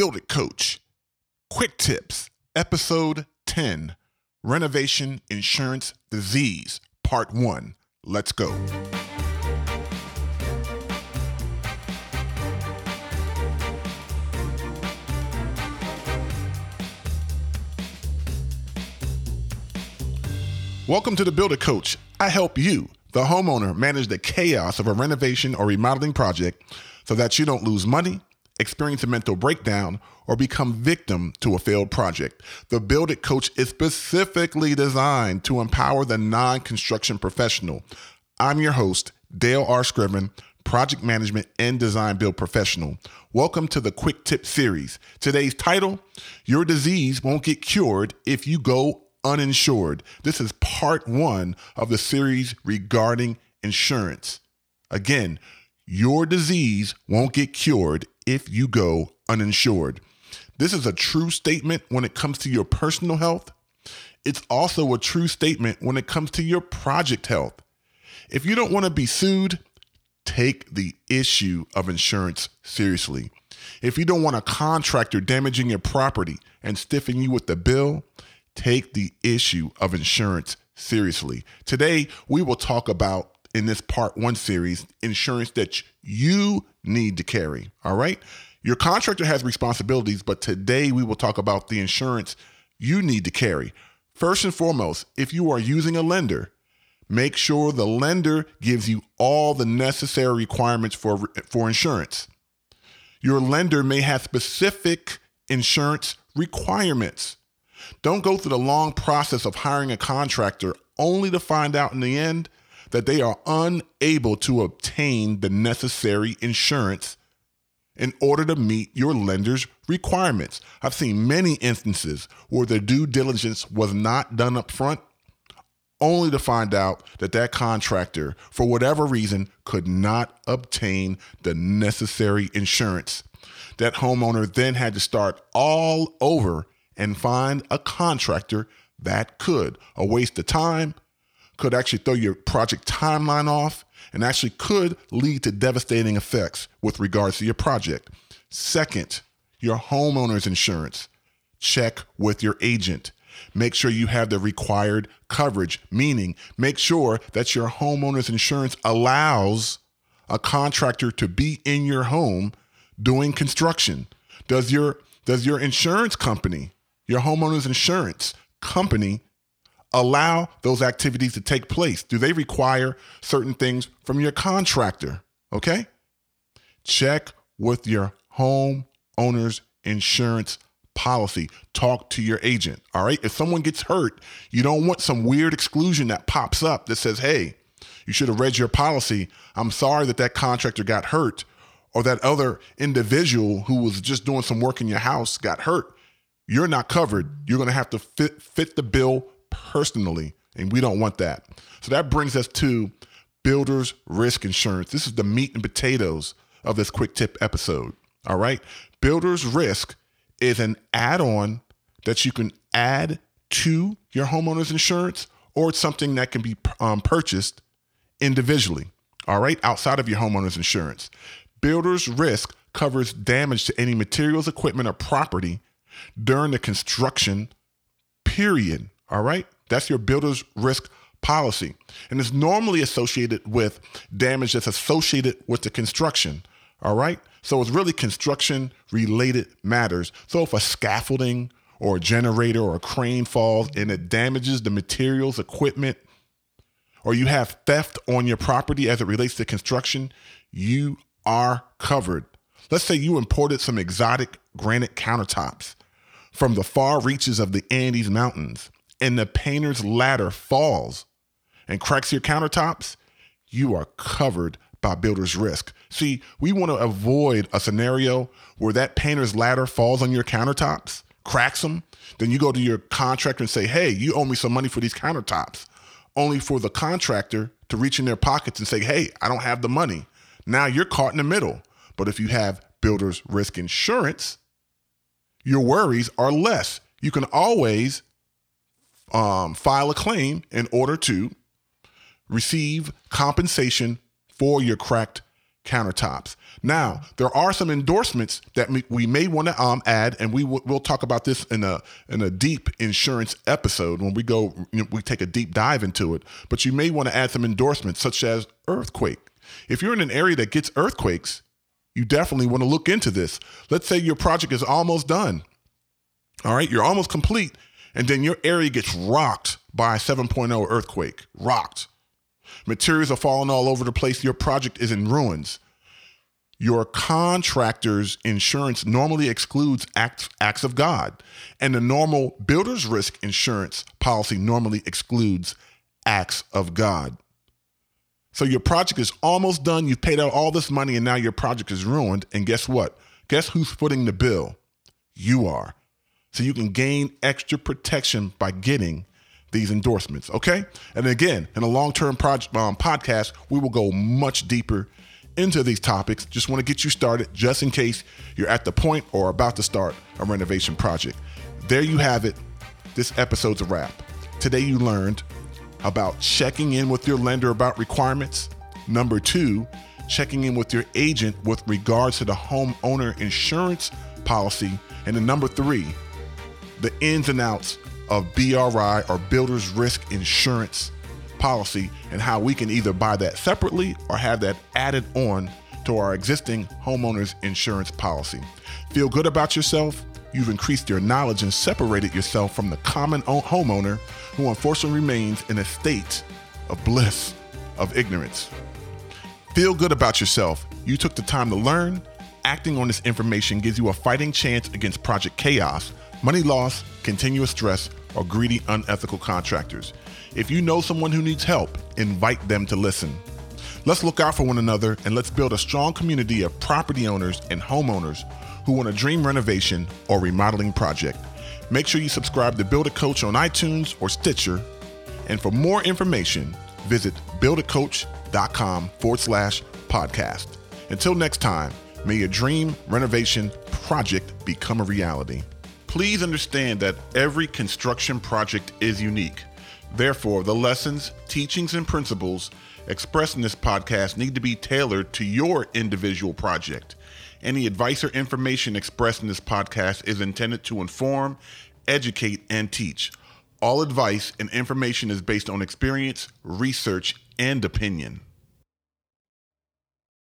Build It Coach. Quick Tips, Episode 10 Renovation Insurance Disease, Part 1. Let's go. Welcome to the Build It Coach. I help you, the homeowner, manage the chaos of a renovation or remodeling project so that you don't lose money, experience a mental breakdown, or become victim to a failed project. The Build It Coach is specifically designed to empower the non construction professional. I'm your host, Dale R. Scriven, project management and design build professional. Welcome to the Quick Tip series. Today's title Your disease won't get cured if you go uninsured. This is part one of the series regarding insurance. Again, your disease won't get cured if you go uninsured. This is a true statement when it comes to your personal health. It's also a true statement when it comes to your project health. If you don't want to be sued, take the issue of insurance seriously. If you don't want a contractor damaging your property and stiffing you with the bill, take the issue of insurance seriously. Today, we will talk about in this part one series insurance that you need to carry. All right. Your contractor has responsibilities, but today we will talk about the insurance you need to carry. First and foremost, if you are using a lender, make sure the lender gives you all the necessary requirements for, for insurance. Your lender may have specific insurance requirements. Don't go through the long process of hiring a contractor only to find out in the end that they are unable to obtain the necessary insurance in order to meet your lender's requirements. I've seen many instances where the due diligence was not done up front only to find out that that contractor, for whatever reason, could not obtain the necessary insurance. That homeowner then had to start all over and find a contractor that could. A waste of time, could actually throw your project timeline off, and actually could lead to devastating effects with regards to your project. Second, your homeowner's insurance. Check with your agent. Make sure you have the required coverage, meaning make sure that your homeowner's insurance allows a contractor to be in your home doing construction. Does your does your insurance company, your homeowner's insurance company allow those activities to take place? Do they require certain things from your contractor? Okay. Check with your homeowner's insurance policy. Talk to your agent. All right. If someone gets hurt, you don't want some weird exclusion that pops up that says, hey, you should have read your policy. I'm sorry that that contractor got hurt or that other individual who was just doing some work in your house got hurt. You're not covered. You're going to have to fit, fit the bill personally, and we don't want that. So that brings us to builder's risk insurance. This is the meat and potatoes of this quick tip episode. All right. Builder's risk is an add on that you can add to your homeowner's insurance, or it's something that can be um, purchased individually. All right. Outside of your homeowner's insurance. Builder's risk covers damage to any materials, equipment, or property during the construction period all right. That's your builder's risk policy. And it's normally associated with damage that's associated with the construction. All right. So it's really construction related matters. So if a scaffolding or a generator or a crane falls and it damages the materials, equipment, or you have theft on your property as it relates to construction, you are covered. Let's say you imported some exotic granite countertops from the far reaches of the Andes Mountains and the painter's ladder falls and cracks your countertops, you are covered by builder's risk. See, we want to avoid a scenario where that painter's ladder falls on your countertops, cracks them, then you go to your contractor and say, hey, you owe me some money for these countertops, only for the contractor to reach in their pockets and say, hey, I don't have the money. Now you're caught in the middle. But if you have builder's risk insurance, your worries are less. You can always um, file a claim in order to receive compensation for your cracked countertops. Now, there are some endorsements that we may want to um, add, and we w- we'll talk about this in a in a deep insurance episode when we go you know, we take a deep dive into it. But you may want to add some endorsements such as earthquake. If you're in an area that gets earthquakes, you definitely want to look into this. Let's say your project is almost done. All right, you're almost complete, and then your area gets rocked by a 7.0 earthquake. Rocked. Materials are falling all over the place. Your project is in ruins. Your contractor's insurance normally excludes acts, acts of God, and the normal builder's risk insurance policy normally excludes acts of God. So your project is almost done. You've paid out all this money, and now your project is ruined. And guess what? Guess who's footing the bill? You are. So you can gain extra protection by getting these endorsements. Okay. And again, in a long term project um, podcast, we will go much deeper into these topics. Just want to get you started just in case you're at the point or about to start a renovation project. There you have it. This episode's a wrap. Today you learned about checking in with your lender about requirements. Number two, checking in with your agent with regards to the homeowner insurance policy. And then number three, the ins and outs of BRI or Builder's Risk Insurance policy and how we can either buy that separately or have that added on to our existing homeowner's insurance policy. Feel good about yourself? You've increased your knowledge and separated yourself from the common homeowner who unfortunately remains in a state of bliss, of ignorance. Feel good about yourself. You took the time to learn. Acting on this information gives you a fighting chance against Project Chaos, money loss, continuous stress, or greedy, unethical contractors. If you know someone who needs help, invite them to listen. Let's look out for one another and let's build a strong community of property owners and homeowners who want a dream renovation or remodeling project. Make sure you subscribe to Build It Coach on iTunes or Stitcher. And for more information, visit builditcoach.com forward slash podcast. Until next time, may your dream renovation project become a reality. Please understand that every construction project is unique. Therefore, the lessons, teachings, and principles expressed in this podcast need to be tailored to your individual project. Any advice or information expressed in this podcast is intended to inform, educate, and teach. All advice and information is based on experience, research, and opinion.